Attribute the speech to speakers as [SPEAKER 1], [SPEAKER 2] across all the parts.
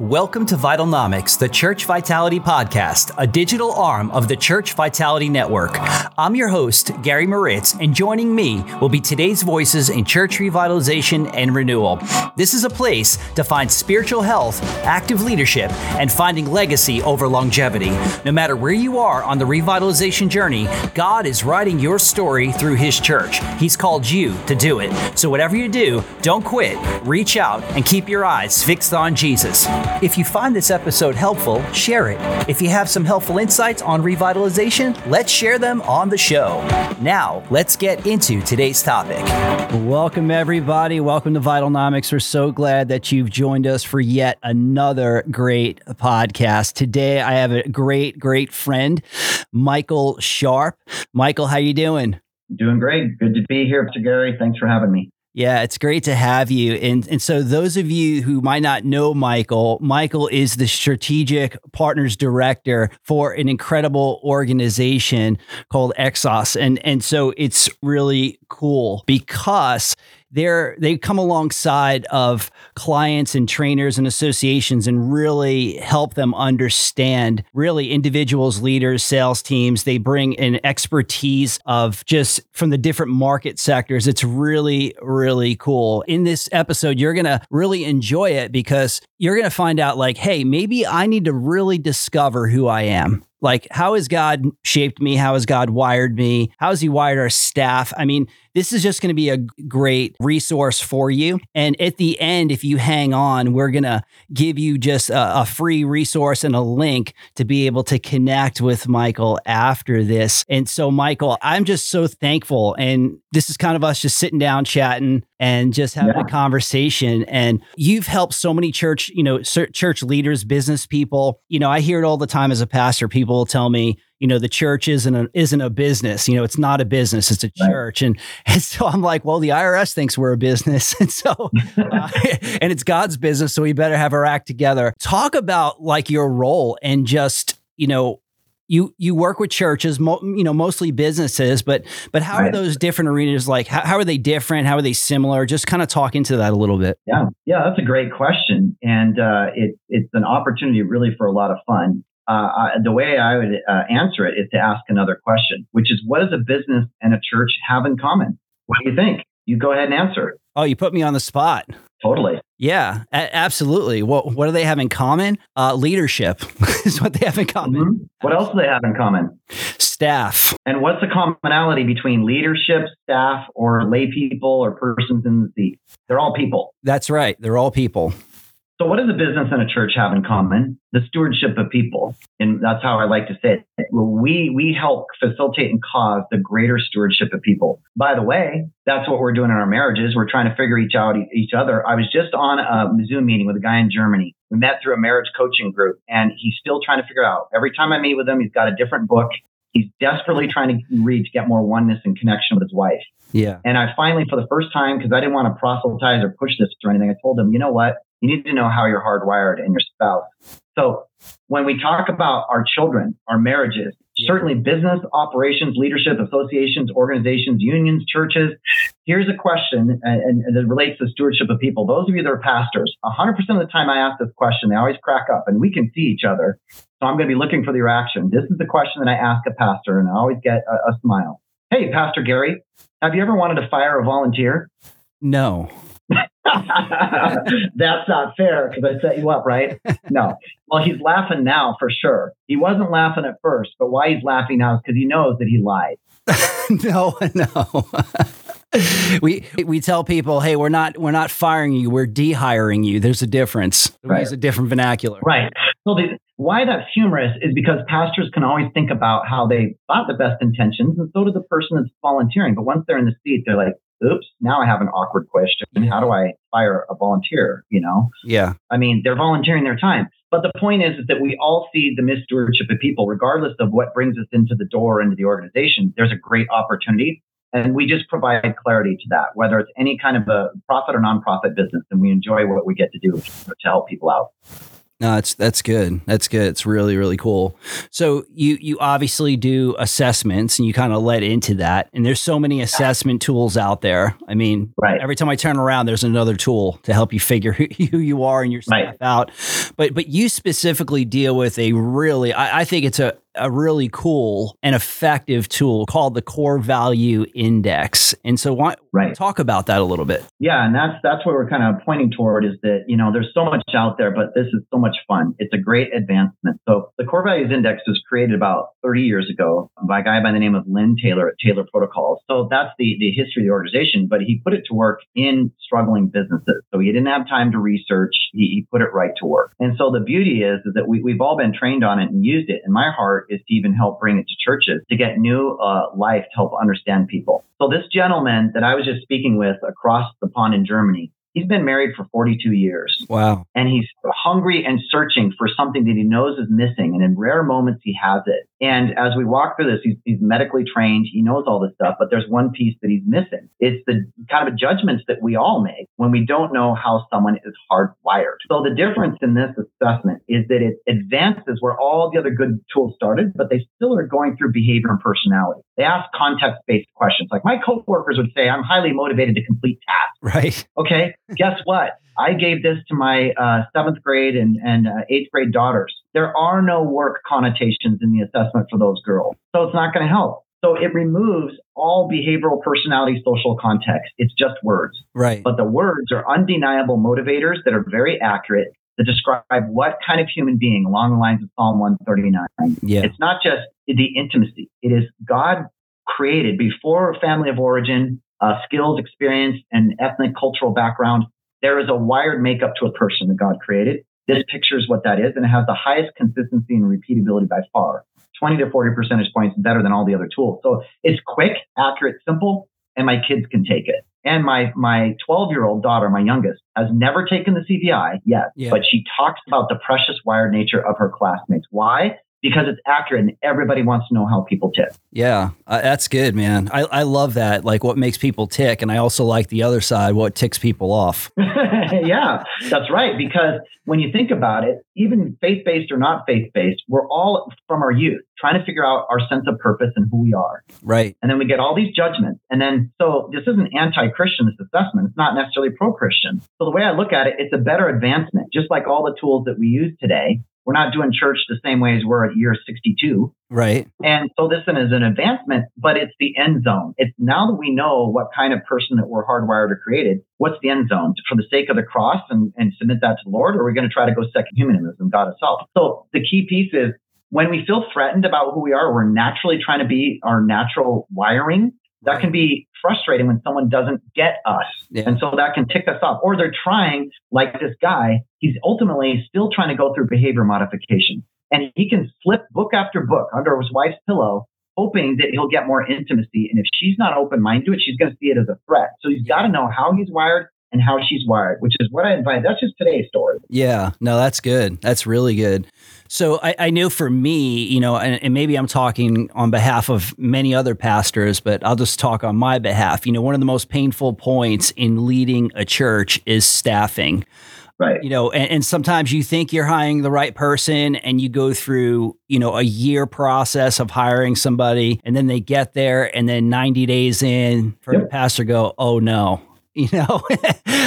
[SPEAKER 1] Welcome to Vitalnomics, the Church Vitality Podcast, a digital arm of the Church Vitality Network. I'm your host, Gary Moritz, and joining me will be today's voices in church revitalization and renewal. This is a place to find spiritual health, active leadership, and finding legacy over longevity. No matter where you are on the revitalization journey, God is writing your story through His church. He's called you to do it. So, whatever you do, don't quit, reach out, and keep your eyes fixed on Jesus. If you find this episode helpful, share it. If you have some helpful insights on revitalization, let's share them on the show. Now, let's get into today's topic. Welcome, everybody. Welcome to Vitalnomics. We're so glad that you've joined us for yet another great podcast. Today, I have a great, great friend, Michael Sharp. Michael, how you doing?
[SPEAKER 2] Doing great. Good to be here, Mr. Gary. Thanks for having me.
[SPEAKER 1] Yeah, it's great to have you. And, and so, those of you who might not know Michael, Michael is the strategic partners director for an incredible organization called Exos. And, and so, it's really cool because they're they come alongside of clients and trainers and associations and really help them understand really individuals leaders sales teams. They bring an expertise of just from the different market sectors. It's really really cool. In this episode you're going to really enjoy it because you're going to find out like hey maybe i need to really discover who i am like, how has God shaped me? How has God wired me? How has He wired our staff? I mean, this is just going to be a great resource for you. And at the end, if you hang on, we're going to give you just a, a, free resource and a link to be able to connect with Michael after this. And so, Michael, I'm just so thankful. And this is kind of us just sitting down, chatting, and just having yeah. a conversation. And you've helped so many church, you know, church leaders, business people. You know, I hear it all the time as a pastor. People will tell me, you know the church isn't a, isn't a business you know it's not a business it's a church right. and and so i'm like well the irs thinks we're a business and so uh, and it's god's business so we better have our act together talk about like your role and just you know you you work with churches mo, you know mostly businesses but but how right. are those different arenas like how, how are they different how are they similar just kind of talk into that a little bit
[SPEAKER 2] yeah yeah that's a great question and uh, it, it's an opportunity really for a lot of fun uh, the way I would uh, answer it is to ask another question, which is what does a business and a church have in common? What do you think? You go ahead and answer.
[SPEAKER 1] Oh, you put me on the spot.
[SPEAKER 2] Totally.
[SPEAKER 1] Yeah, a- absolutely. What what do they have in common? Uh, leadership is what they have in common. Mm-hmm.
[SPEAKER 2] What else do they have in common?
[SPEAKER 1] Staff.
[SPEAKER 2] And what's the commonality between leadership, staff, or lay people or persons in the seat? They're all people.
[SPEAKER 1] That's right. They're all people.
[SPEAKER 2] So, what does a business and a church have in common? The stewardship of people, and that's how I like to say it. We we help facilitate and cause the greater stewardship of people. By the way, that's what we're doing in our marriages. We're trying to figure each out each other. I was just on a Zoom meeting with a guy in Germany. We met through a marriage coaching group, and he's still trying to figure out. Every time I meet with him, he's got a different book. He's desperately trying to read to get more oneness and connection with his wife.
[SPEAKER 1] Yeah.
[SPEAKER 2] And I finally, for the first time, because I didn't want to proselytize or push this or anything, I told him, you know what? You need to know how you're hardwired and your spouse. So when we talk about our children, our marriages, certainly business, operations, leadership, associations, organizations, unions, churches, here's a question and, and it relates to stewardship of people. Those of you that are pastors, 100% of the time I ask this question, they always crack up and we can see each other. So I'm going to be looking for the reaction. This is the question that I ask a pastor and I always get a, a smile. Hey, Pastor Gary, have you ever wanted to fire a volunteer?
[SPEAKER 1] No.
[SPEAKER 2] That's not fair because I set you up, right? No. Well, he's laughing now for sure. He wasn't laughing at first, but why he's laughing now is because he knows that he lied.
[SPEAKER 1] no, no. we we tell people, hey, we're not we're not firing you, we're dehiring you. There's a difference. We right. a different vernacular.
[SPEAKER 2] Right. So the, why that's humorous is because pastors can always think about how they thought the best intentions, and so did the person that's volunteering. But once they're in the seat, they're like, oops, now I have an awkward question. How do I fire a volunteer? You know?
[SPEAKER 1] Yeah.
[SPEAKER 2] I mean, they're volunteering their time. But the point is, is that we all see the misstewardship of people, regardless of what brings us into the door into the organization. There's a great opportunity. And we just provide clarity to that, whether it's any kind of a profit or nonprofit business. And we enjoy what we get to do to help people out.
[SPEAKER 1] No, that's that's good. That's good. It's really really cool. So you you obviously do assessments and you kind of let into that. And there's so many assessment tools out there. I mean,
[SPEAKER 2] right.
[SPEAKER 1] every time I turn around, there's another tool to help you figure who, who you are and your stuff right. out. But but you specifically deal with a really I, I think it's a a really cool and effective tool called the core value index. And so why right. talk about that a little bit.
[SPEAKER 2] Yeah, and that's that's what we're kind of pointing toward is that, you know, there's so much out there, but this is so much fun. It's a great advancement. So the core values index was created about 30 years ago by a guy by the name of Lynn Taylor at Taylor Protocols. So that's the, the history of the organization, but he put it to work in struggling businesses. So he didn't have time to research. He, he put it right to work. And so the beauty is, is that we, we've all been trained on it and used it. In my heart is to even help bring it to churches to get new uh, life to help understand people. So this gentleman that I was just speaking with across the pond in Germany, He's been married for 42 years.
[SPEAKER 1] Wow.
[SPEAKER 2] And he's hungry and searching for something that he knows is missing. And in rare moments, he has it. And as we walk through this, he's, he's medically trained. He knows all this stuff, but there's one piece that he's missing. It's the kind of judgments that we all make when we don't know how someone is hardwired. So the difference in this assessment is that it advances where all the other good tools started, but they still are going through behavior and personality. They ask context based questions. Like my coworkers would say, I'm highly motivated to complete tasks.
[SPEAKER 1] Right.
[SPEAKER 2] Okay. Guess what? I gave this to my uh, seventh grade and, and uh, eighth grade daughters. There are no work connotations in the assessment for those girls. So it's not going to help. So it removes all behavioral personality social context. It's just words.
[SPEAKER 1] Right.
[SPEAKER 2] But the words are undeniable motivators that are very accurate to describe what kind of human being along the lines of Psalm 139.
[SPEAKER 1] Yeah.
[SPEAKER 2] It's not just the intimacy. It is God created before family of origin, uh, skills, experience, and ethnic cultural background. There is a wired makeup to a person that God created. This pictures what that is, and it has the highest consistency and repeatability by far. 20 to 40 percentage points better than all the other tools. So it's quick, accurate, simple, and my kids can take it. And my my 12 year old daughter, my youngest, has never taken the CVI yet, yeah. but she talks about the precious wired nature of her classmates. Why? Because it's accurate and everybody wants to know how people tick.
[SPEAKER 1] Yeah, uh, that's good, man. I, I love that. Like what makes people tick. And I also like the other side, what ticks people off.
[SPEAKER 2] yeah, that's right. Because when you think about it, even faith based or not faith based, we're all from our youth trying to figure out our sense of purpose and who we are.
[SPEAKER 1] Right.
[SPEAKER 2] And then we get all these judgments. And then, so this isn't anti Christian, this assessment. It's not necessarily pro Christian. So the way I look at it, it's a better advancement, just like all the tools that we use today we're not doing church the same way as we're at year 62.
[SPEAKER 1] Right.
[SPEAKER 2] And so this one is an advancement, but it's the end zone. It's now that we know what kind of person that we're hardwired or created, what's the end zone? For the sake of the cross and, and submit that to the Lord, or are we going to try to go second humanism, God itself? So the key piece is when we feel threatened about who we are, we're naturally trying to be our natural wiring that can be frustrating when someone doesn't get us. Yeah. And so that can tick us off. Or they're trying, like this guy, he's ultimately still trying to go through behavior modification. And he can slip book after book under his wife's pillow, hoping that he'll get more intimacy. And if she's not open minded to it, she's going to see it as a threat. So he's got to know how he's wired and how she's wired, which is what I invite. That's just today's story.
[SPEAKER 1] Yeah, no, that's good. That's really good. So I, I know for me, you know, and, and, maybe I'm talking on behalf of many other pastors, but I'll just talk on my behalf. You know, one of the most painful points in leading a church is staffing.
[SPEAKER 2] Right.
[SPEAKER 1] You know, and, and sometimes you think you're hiring the right person and you go through, you know, a year process of hiring somebody and then they get there and then 90 days in for yep. the pastor go, oh no, you know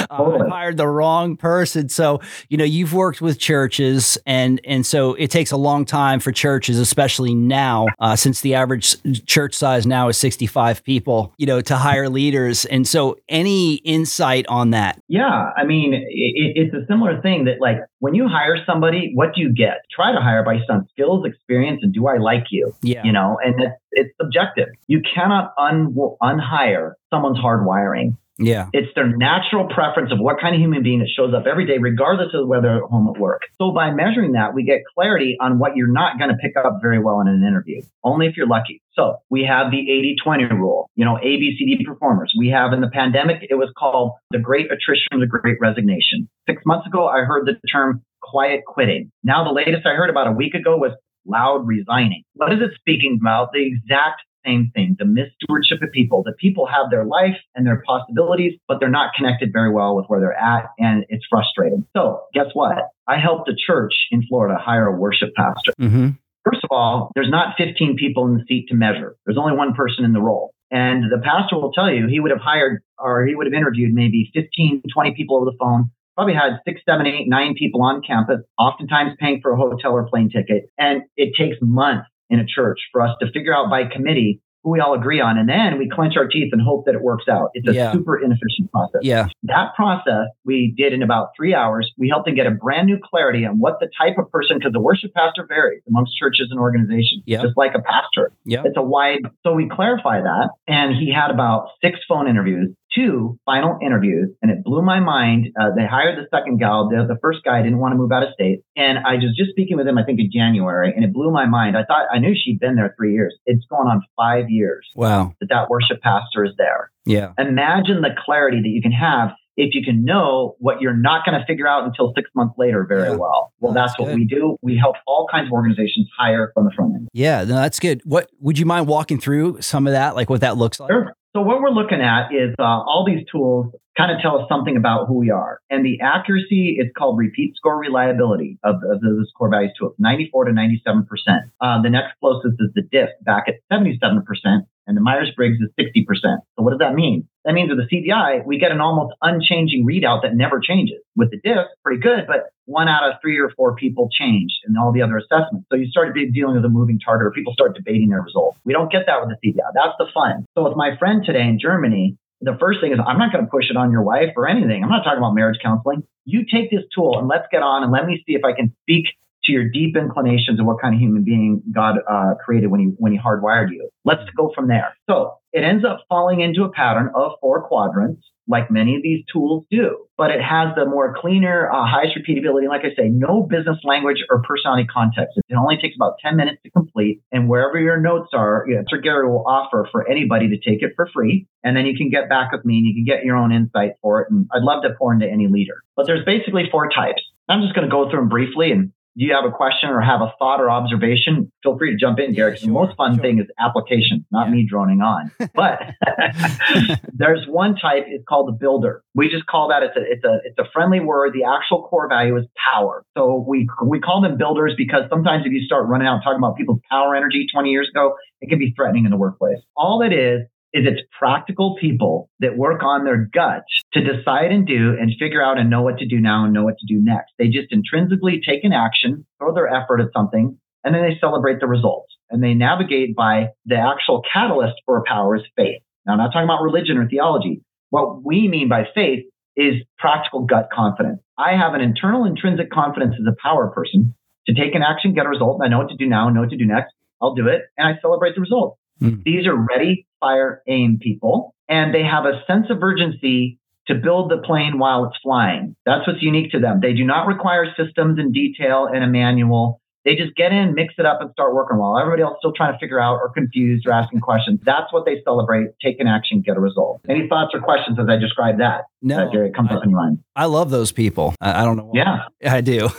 [SPEAKER 1] uh, i hired the wrong person. So you know you've worked with churches and and so it takes a long time for churches especially now uh, since the average church size now is 65 people you know to hire leaders. And so any insight on that?
[SPEAKER 2] Yeah i mean it, it's a similar thing that like when you hire somebody what do you get? Try to hire based on skills experience and do i like you?
[SPEAKER 1] Yeah.
[SPEAKER 2] You know and it's, it's subjective. You cannot un unhire someone's hard wiring
[SPEAKER 1] yeah.
[SPEAKER 2] It's their natural preference of what kind of human being that shows up every day, regardless of whether at home at work. So by measuring that, we get clarity on what you're not going to pick up very well in an interview, only if you're lucky. So we have the 80 20 rule, you know, ABCD performers. We have in the pandemic, it was called the great attrition, the great resignation. Six months ago, I heard the term quiet quitting. Now, the latest I heard about a week ago was loud resigning. What is it speaking about? The exact same thing the misstewardship of people. The people have their life and their possibilities, but they're not connected very well with where they're at, and it's frustrating. So, guess what? I helped a church in Florida hire a worship pastor.
[SPEAKER 1] Mm-hmm.
[SPEAKER 2] First of all, there's not 15 people in the seat to measure. There's only one person in the role. And the pastor will tell you he would have hired or he would have interviewed maybe 15, 20 people over the phone, probably had six, seven, eight, nine people on campus, oftentimes paying for a hotel or plane ticket. And it takes months in a church for us to figure out by committee who we all agree on. And then we clench our teeth and hope that it works out. It's a
[SPEAKER 1] Yeah.
[SPEAKER 2] super inefficient process.
[SPEAKER 1] Yeah.
[SPEAKER 2] That process we did in about three hours. We helped them get a brand new clarity on what the type of person, because the worship pastor varies amongst churches and organizations,
[SPEAKER 1] Yeah.
[SPEAKER 2] just like a pastor.
[SPEAKER 1] Yeah.
[SPEAKER 2] It's a wide, so we clarify that. And he had about six phone interviews, two final interviews, and it blew my mind. Uh, they hired the second gal. The, the first guy didn't want to move out of state. And I was just speaking with him, I think in January, and it blew my mind. I thought, I knew she'd been there three years. It's going on five years
[SPEAKER 1] Wow.
[SPEAKER 2] that that worship pastor is there.
[SPEAKER 1] Yeah.
[SPEAKER 2] Imagine the clarity that you can have if you can know what you're not going to figure out until six months later very
[SPEAKER 1] Yeah.
[SPEAKER 2] well. Well,
[SPEAKER 1] That's
[SPEAKER 2] that's, what we do. We help all kinds of organizations hire from the front end.
[SPEAKER 1] Yeah. No, that's good. What would you mind walking through some of that, like what that looks like?
[SPEAKER 2] Sure. So what we're looking at is uh, all these tools kind of tell us something about who we are. And the accuracy is called repeat score reliability of, of this core values tool, 94 to 97%. Uh, the next closest is the DISC back at 77%, and the Myers-Briggs is 60%. So what does that mean? That means with the CVI, we get an almost unchanging readout that never changes. With the DISC, pretty good, but one out of three or four people changed in all the other assessments. So you start dealing with a moving target or people start debating their results. We don't get that with the CVI. That's the fun. So with my friend today in Germany, the first thing is I'm not going to push it on your wife or anything. I'm not talking about marriage counseling. You take this tool and let's get on and let me see if I can speak to your deep inclinations of what kind of human being God uh, created when he when he hardwired you. Let's go from there. So it ends up falling into a pattern of four quadrants, like many of these tools do. But it has the more cleaner, uh, highest repeatability. Like I say, no business language or personality context. It only takes about 10 minutes to complete. And wherever your notes are, you know, Sir Gary will offer for anybody to take it for free. And then you can get back with me and you can get your own insight for it. And I'd love to pour into any leader. But there's basically four types. I'm just going to go through them briefly and you have a question or have a thought or observation? Feel free to jump in,
[SPEAKER 1] Yeah, sure,
[SPEAKER 2] the most fun
[SPEAKER 1] sure.
[SPEAKER 2] thing is application, not
[SPEAKER 1] Yeah.
[SPEAKER 2] me droning on. But there's one type. It's called the builder. We just call that. It's a it's a it's a friendly word. The actual core value is power. So we we call them builders because sometimes if you start running out talking about people's power energy 20 years ago, it can be threatening in the workplace. All it is is it's practical people that work on their guts to decide and do and figure out and know what to do now and know what to do next. They just intrinsically take an action, throw their effort at something, and then they celebrate the results. And they navigate by the actual catalyst for a power is faith. Now, I'm not talking about religion or theology. What we mean by faith is practical gut confidence. I have an internal intrinsic confidence as a power person to take an action, get a result, and I know what to do now and know what to do next. I'll do it, and I celebrate the result.
[SPEAKER 1] Hmm.
[SPEAKER 2] These are ready, fire, aim people, and they have a sense of urgency to build the plane while it's flying. That's what's unique to them. They do not require systems and detail and a manual. They just get in, mix it up, and start working while everybody else is still trying to figure out or confused or asking questions. That's what they celebrate. Take an action, get a result. Any thoughts or questions as I describe that?
[SPEAKER 1] No,
[SPEAKER 2] that Gary, comes
[SPEAKER 1] I,
[SPEAKER 2] up in your mind.
[SPEAKER 1] I love those people. I, I don't know. Why.
[SPEAKER 2] Yeah.
[SPEAKER 1] I do.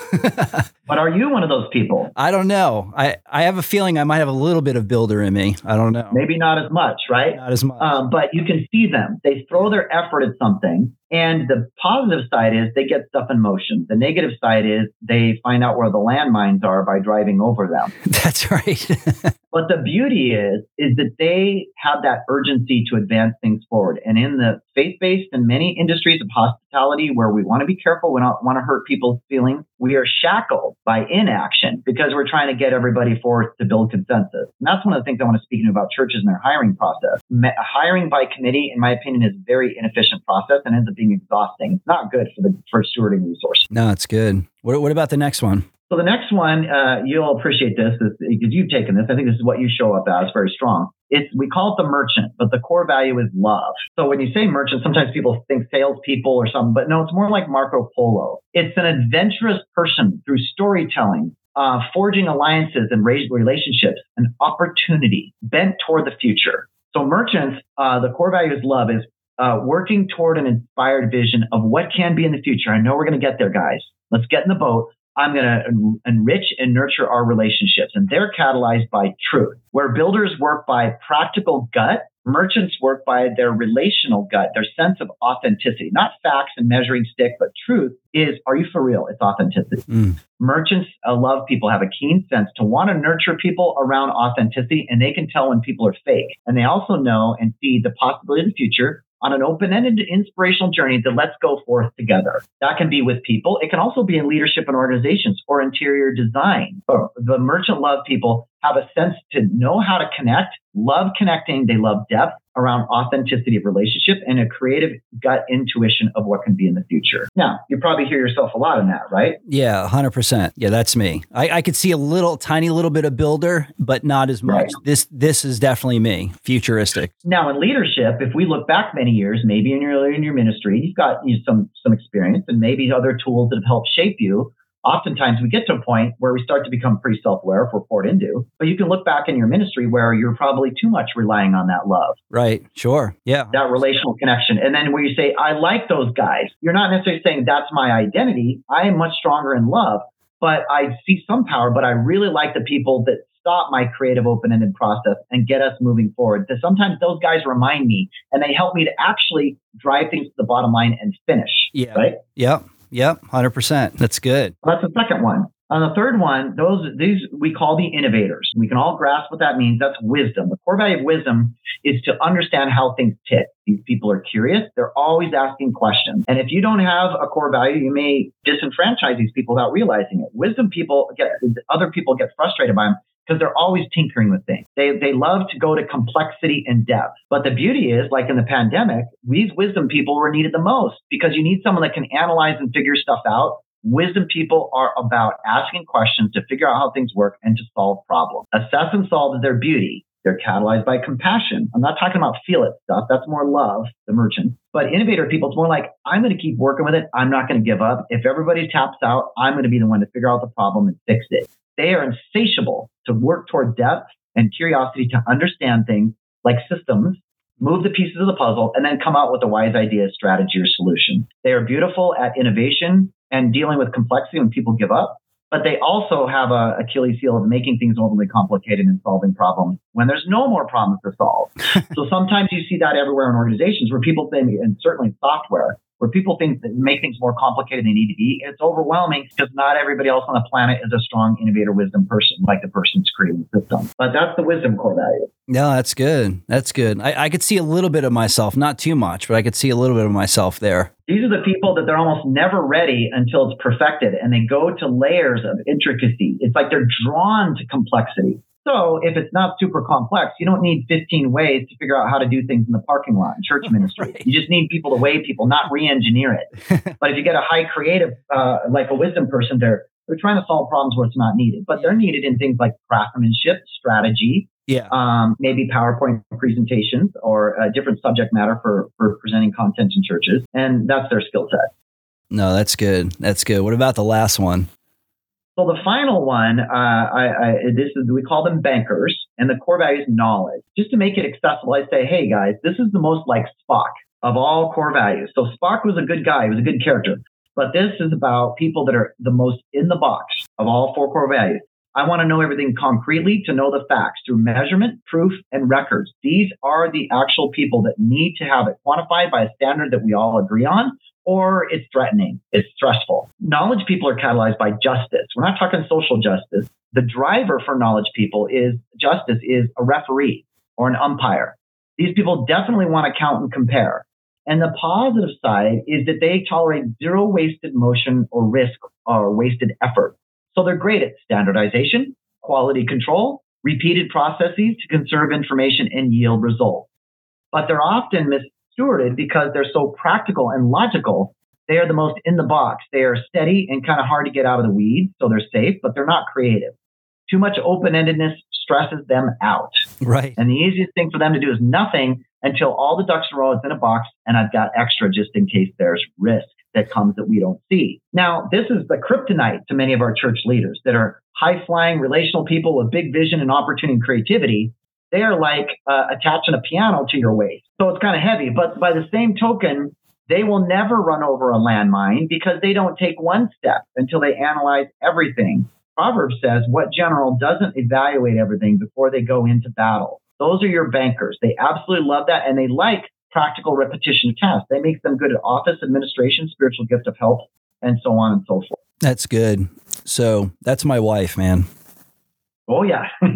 [SPEAKER 2] But are you one of those people?
[SPEAKER 1] I don't know. I, I have a feeling I might have a little bit of builder in me. I don't know.
[SPEAKER 2] Maybe not as much, right?
[SPEAKER 1] Not as much.
[SPEAKER 2] Um, but you can see them. They throw their effort at something. And the positive side is they get stuff in motion. The negative side is they find out where the landmines are by driving over them.
[SPEAKER 1] That's right.
[SPEAKER 2] But the beauty is, is that they have that urgency to advance things forward. And in the faith-based and many industries of hospitality where we want to be careful, we don't want to hurt people's feelings, we are shackled by inaction because we're trying to get everybody forward to build consensus. And that's one of the things I want to speak to about churches and their hiring process. Hiring by committee, in my opinion, is a very inefficient process and ends up being exhausting. It's not good for the for stewarding resources.
[SPEAKER 1] no, it's good. What, what about the next one?
[SPEAKER 2] So the next one, uh, you'll appreciate this because you've taken this. I think this is what you show up as very strong. It's we call it the merchant, but the core value is love. So when you say merchant, sometimes people think salespeople or something, but no, it's more like Marco Polo. It's an adventurous person through storytelling, uh, forging alliances and relationships, an opportunity bent toward the future. So merchants, uh, the core value is love is uh, working toward an inspired vision of what can be in the future. I know we're going to get there, guys. Let's get in the boat. I'm going to enrich and nurture our relationships. And they're catalyzed by truth. Where builders work by practical gut, merchants work by their relational gut, their sense of authenticity, not facts and measuring stick, but truth is, are you for real? It's authenticity. Mm. Merchants uh, love people, have a keen sense to want to nurture people around authenticity, and they can tell when people are fake. And they also know and see the possibility of the future on an open-ended inspirational journey that let's go forth together. That can be with people. It can also be in leadership and organizations or interior design. The merchant love people have a sense to know how to connect, love connecting. They love depth around authenticity of relationship and a creative gut intuition of what can be in the future. Now, you probably hear yourself a lot in that, right?
[SPEAKER 1] Yeah, 100%. Yeah, that's me. I, I could see a little, tiny little bit of builder, but not as much. Right. This this is definitely me, futuristic.
[SPEAKER 2] Now, in leadership, if we look back many years, maybe in your, in your ministry, you've got you know, some, some experience and maybe other tools that have helped shape you oftentimes we get to a point where we start to become pretty self-aware if we're poured into but you can look back in your ministry where you're probably too much relying on that love.
[SPEAKER 1] Right. Sure. Yeah.
[SPEAKER 2] That relational connection. And then when you say i like those guys you're not necessarily saying that's my identity. I am much stronger in love but i see some power but i really like the people that stop my creative open-ended process and get us moving forward. Because sometimes those guys remind me and they help me to actually drive things to the bottom line and finish.
[SPEAKER 1] Yeah.
[SPEAKER 2] Right?
[SPEAKER 1] Yeah Yep, hundred percent. That's good.
[SPEAKER 2] That's the second one. On the third one, those these we call the innovators. We can all grasp what that means. That's wisdom. The core value of wisdom is to understand how things tick. These people are curious. They're always asking questions. And if you don't have a core value, you may disenfranchise these people without realizing it. Wisdom people get other people get frustrated by them because they're always tinkering with things. They, they love to go to complexity and depth. But the beauty is, like in the pandemic, these wisdom people were needed the most because you need someone that can analyze and figure stuff out. Wisdom people are about asking questions to figure out how things work and to solve problems. Assess and solve is their beauty. They're catalyzed by compassion. I'm not talking about feel it stuff. That's more love, the merchant. But innovator people, it's more like, I'm going to keep working with it. I'm not going to give up. If everybody taps out, I'm going to be the one to figure out the problem and fix it. They are insatiable to work toward depth and curiosity to understand things like systems, move the pieces of the puzzle, and then come out with a wise idea, strategy, or solution. They are beautiful at innovation and dealing with complexity when people give up, but they also have a Achilles heel of making things overly complicated and solving problems when there's no more problems to solve. so sometimes you see that everywhere in organizations where people think, and certainly software, where people think that make things more complicated than they need to be. It's overwhelming because not everybody else on the planet is a strong innovator wisdom person like the person's creating the system. But that's the wisdom core value.
[SPEAKER 1] No, that's good. That's good. I, I could see a little bit of myself, not too much, but I could see a little bit of myself there.
[SPEAKER 2] These are the people that they're almost never ready until it's perfected and they go to layers of intricacy. It's like they're drawn to complexity. So if it's not super complex, you don't need 15 ways to figure out how to do things in the parking lot in church ministry. right. You just need people to weigh people, not re-engineer it. but if you get a high creative, uh, like a wisdom person, they're they're trying to solve problems where it's not needed, but they're needed in things like craftsmanship, strategy,
[SPEAKER 1] yeah,
[SPEAKER 2] um, maybe PowerPoint presentations or a different subject matter for for presenting content in churches, and that's their skill set.
[SPEAKER 1] No, that's good. That's good. What about the last one?
[SPEAKER 2] So the final one, uh, I, I, this is we call them bankers, and the core value is knowledge. Just to make it accessible, I say, hey guys, this is the most like Spock of all core values. So Spock was a good guy, he was a good character, but this is about people that are the most in the box of all four core values. I want to know everything concretely to know the facts through measurement, proof, and records. These are the actual people that need to have it quantified by a standard that we all agree on or it's threatening, it's stressful. Knowledge people are catalyzed by justice. We're not talking social justice. The driver for knowledge people is justice is a referee or an umpire. These people definitely want to count and compare. And the positive side is that they tolerate zero wasted motion or risk or wasted effort. So they're great at standardization, quality control, repeated processes to conserve information and yield results. But they're often mis- stewarded because they're so practical and logical. They are the most in the box. They are steady and kind of hard to get out of the weeds, so they're safe, but they're not creative. Too much open endedness stresses them out.
[SPEAKER 1] Right.
[SPEAKER 2] And the easiest thing for them to do is nothing until all the ducks in a row is in a box and I've got extra just in case there's risk that comes that we don't see. Now, this is the kryptonite to many of our church leaders that are high flying relational people with big vision and opportunity and creativity they are like uh, attaching a piano to your waist. So it's kind of heavy. But by the same token, they will never run over a landmine because they don't take one step until they analyze everything. Proverbs says, What general doesn't evaluate everything before they go into battle? Those are your bankers. They absolutely love that and they like practical repetition tests. They make them good at office administration, spiritual gift of help, and so on and so forth.
[SPEAKER 1] That's good. So that's my wife, man.
[SPEAKER 2] Oh yeah,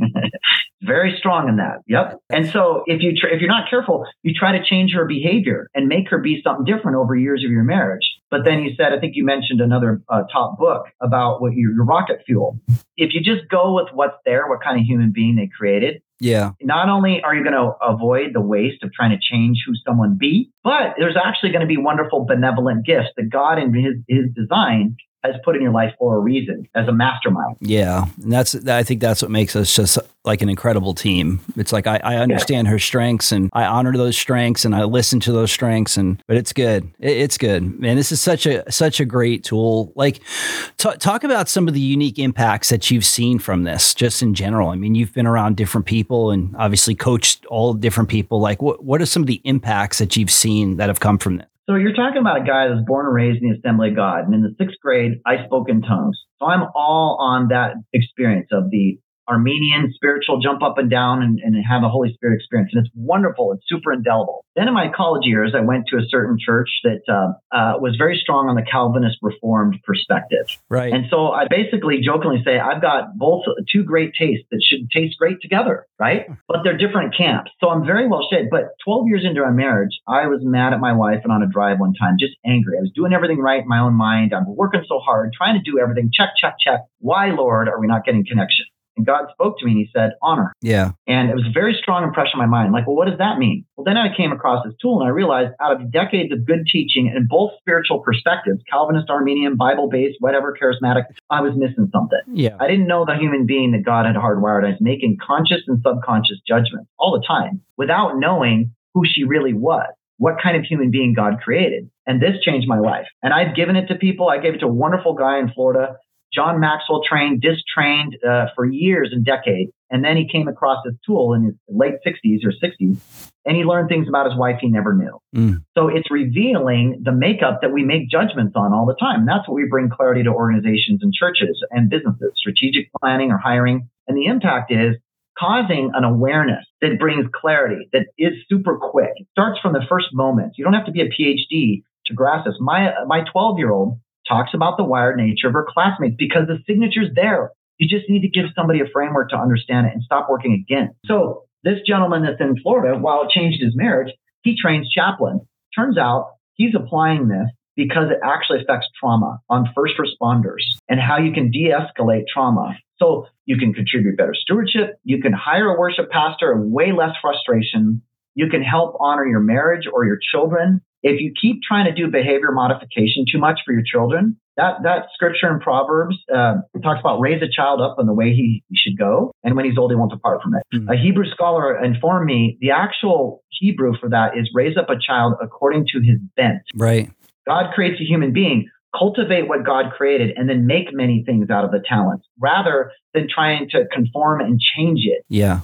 [SPEAKER 2] very strong in that. Yep. And so if you tr- if you're not careful, you try to change her behavior and make her be something different over years of your marriage. But then you said, I think you mentioned another uh, top book about what your, your rocket fuel. If you just go with what's there, what kind of human being they created,
[SPEAKER 1] yeah.
[SPEAKER 2] Not only are you going to avoid the waste of trying to change who someone be, but there's actually going to be wonderful benevolent gifts that God in his, his design has put in your life for a reason as a mastermind.
[SPEAKER 1] Yeah. And that's, I think that's what makes us just like an incredible team. It's like, I, I understand yeah. her strengths and I honor those strengths and I listen to those strengths and, but it's good. It, it's good, man. This is such a, such a great tool. Like t- talk about some of the unique impacts that you've seen from this just in general. I mean, you've been around different people and obviously coached all different people. Like what, what are some of the impacts that you've seen that have come from this?
[SPEAKER 2] So you're talking about a guy that's born and raised in the Assembly of God. And in the sixth grade, I spoke in tongues. So I'm all on that experience of the Arminian spiritual jump up and down and, and have a Holy Spirit experience. And it's wonderful. It's super indelible. Then in my college years, I went to a certain church that uh, uh, was very strong on the Calvinist Reformed perspective.
[SPEAKER 1] Right.
[SPEAKER 2] And so I basically jokingly say, I've got both two great tastes that should taste great together, right? But they're different camps. So I'm very well shaped. But 12 years into our marriage, I was mad at my wife and on a drive one time, just angry. I was doing everything right in my own mind. I'm working so hard, trying to do everything. Check, check, check. Why, Lord, are we not getting connection? And God spoke to me and he said, honor.
[SPEAKER 1] Yeah.
[SPEAKER 2] And it was a very strong impression in my mind. Like, well, what does that mean? Well, then I came across this tool and I realized out of decades of good teaching in both spiritual perspectives, Calvinist, Arminian, Bible based, whatever, charismatic, I was missing something.
[SPEAKER 1] Yeah.
[SPEAKER 2] I didn't know the human being that God had hardwired. I was making conscious and subconscious judgments all the time without knowing who she really was what kind of human being God created. And this changed my life. And I've given it to people. I gave it to a wonderful guy in Florida John Maxwell trained, disc trained uh, for years and decades. And then he came across this tool in his late 60s or 60s, and he learned things about his wife he never knew. Mm. So it's revealing the makeup that we make judgments on all the time. And that's what we bring clarity to organizations and churches and businesses, strategic planning or hiring. And the impact is causing an awareness that brings clarity, that is super quick. It starts from the first moment. You don't have to be a PhD to grasp this. My my 12 year old talks about the wired nature of her classmates because the signature's there. You just need to give somebody a framework to understand it and stop working again. So this gentleman that's in Florida, while it changed his marriage, he trains chaplains. Turns out he's applying this because it actually affects trauma on first responders and how you can de-escalate trauma. So you can contribute better stewardship. You can hire a worship pastor and way less frustration. You can help honor your marriage or your children if you keep trying to do behavior modification too much for your children, that, that scripture in Proverbs uh, talks about raise a child up in the way he, he should go, and when he's old, he won't depart from it. Mm-hmm. A Hebrew scholar informed me the actual Hebrew for that is raise up a child according to his bent.
[SPEAKER 1] Right.
[SPEAKER 2] God creates a human being. Cultivate what God created and then make many things out of the talents rather than trying to conform and change it.
[SPEAKER 1] Yeah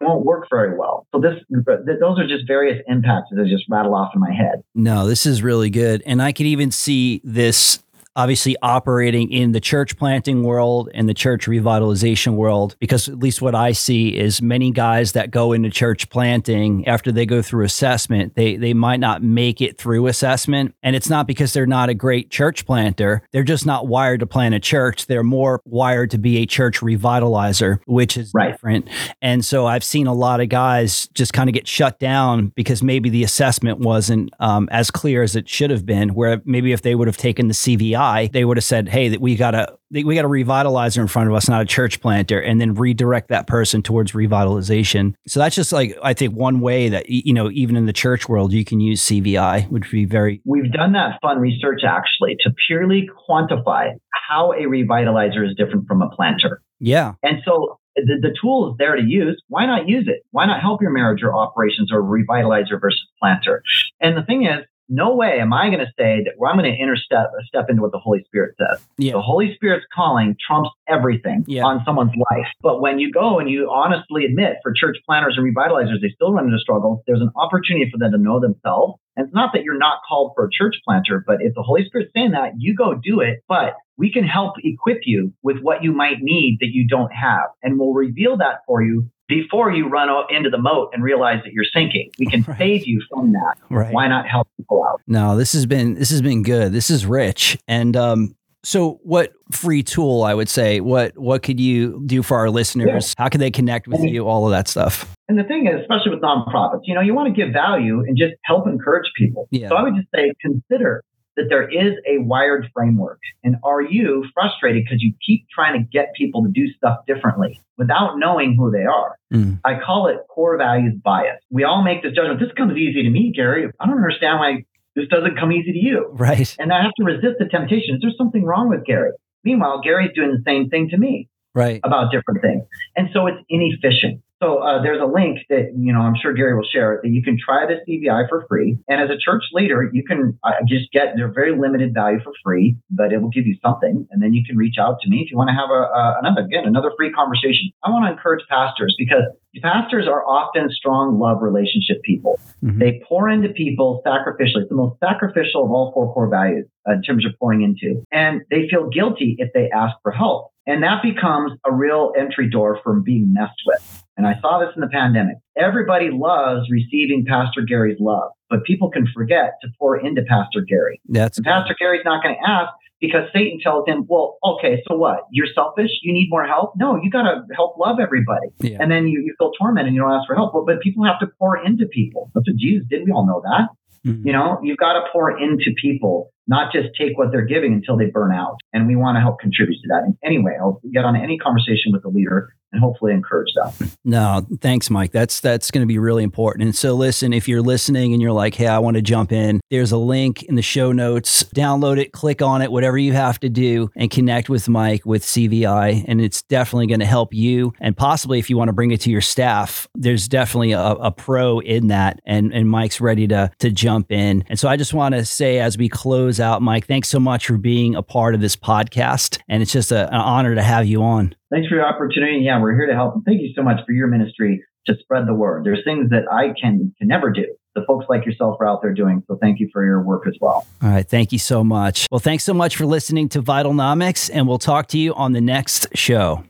[SPEAKER 2] won't work very well. So this, those are just various impacts that just rattle off in my head.
[SPEAKER 1] No, this is really good, and I can even see this obviously operating in the church planting world and the church revitalization world because at least what I see is many guys that go into church planting after they go through assessment they they might not make it through assessment. And it's not because they're not a great church planter. They're just not wired to plant a church. They're more wired to be a church revitalizer which is right. different. And so I've seen a lot of guys just kind of get shut down because maybe the assessment wasn't um, as clear as it should have been where maybe if they would have taken the CVI they would have said, "Hey, that we got a we got a revitalizer in front of us, not a church planter," and then redirect that person towards revitalization. So that's just like I think one way that you know even in the church world you can use CVI, which would be very.
[SPEAKER 2] We've done that fun research actually to purely quantify how a revitalizer is different from a planter.
[SPEAKER 1] Yeah,
[SPEAKER 2] and so the, the tool is there to use. Why not use it? Why not help your marriage or operations or revitalizer versus planter? And the thing is, no way am I going to say that well, I'm going to interstep step into what the Holy Spirit says. Yeah. The Holy Spirit's calling trumps everything yeah. on someone's life. But when you go and you honestly admit for church planners and revitalizers, they still run into struggle, there's an opportunity for them to know themselves And it's not that you're not called for a church planter, but if the Holy Spirit's saying that, you go do it. But we can help equip you with what you might need that you don't have. And we'll reveal that for you before you run into the moat and realize that you're sinking. We can right. save you from that. Right. Why not help people out?
[SPEAKER 1] No, this has been this has been good. This is rich. And um so what free tool I would say, what what could you do for our listeners? Yeah. How can they connect with you? All of that stuff.
[SPEAKER 2] And the thing is, especially with nonprofits, you know, you want to give value and just help encourage people. Yeah. So I would just say consider that there is a wired framework. And are you frustrated because you keep trying to get people to do stuff differently without knowing who they are? Mm. I call it core values bias. We all make this judgment. This comes easy to me, Gary. I don't understand why this doesn't come easy to you.
[SPEAKER 1] Right.
[SPEAKER 2] And I have to resist the temptation. Is there something wrong with Gary? Meanwhile, Gary's doing the same thing to me.
[SPEAKER 1] Right.
[SPEAKER 2] About different things. And so it's inefficient. So uh, there's a link that you know I'm sure Gary will share that you can try this CVI for free, and as a church leader, you can uh, just get their very limited value for free, but it will give you something, and then you can reach out to me if you want to have a, another again another free conversation. I want to encourage pastors because pastors are often strong love relationship people. Mm-hmm. They pour into people sacrificially. It's the most sacrificial of all four core values uh, in terms of pouring into, and they feel guilty if they ask for help. And that becomes a real entry door from being messed with. And I saw this in the pandemic. Everybody loves receiving Pastor Gary's love, but people can forget to pour into Pastor Gary.
[SPEAKER 1] That's
[SPEAKER 2] and Pastor Gary's not going to ask because Satan tells him, well, okay, so what? You're selfish? You need more help? No, you got to help love everybody. Yeah. And then you, you feel tormented and you don't ask for help. But, but people have to pour into people. That's what Jesus did. We all know that. Mm-hmm. You know, you've got to pour into people not just take what they're giving until they burn out. And we want to help contribute to that. And anyway, I'll get on any conversation with the leader and hopefully encourage them.
[SPEAKER 1] No, thanks, Mike. That's that's going to be really important. And so, listen, if you're listening and you're like, "Hey, I want to jump in," there's a link in the show notes. Download it, click on it, whatever you have to do, and connect with Mike with CVI. And it's definitely going to help you. And possibly, if you want to bring it to your staff, there's definitely a, a pro in that. And and Mike's ready to to jump in. And so, I just want to say as we close out, Mike, thanks so much for being a part of this podcast. And it's just a, an honor to have you on.
[SPEAKER 2] Thanks for your opportunity. Yeah, we're here to help. And thank you so much for your ministry to spread the word. There's things that I can, can never do. The folks like yourself are out there doing. So thank you for your work as well.
[SPEAKER 1] All right. Thank you so much. Well, thanks so much for listening to Vitalnomics, and we'll talk to you on the next show.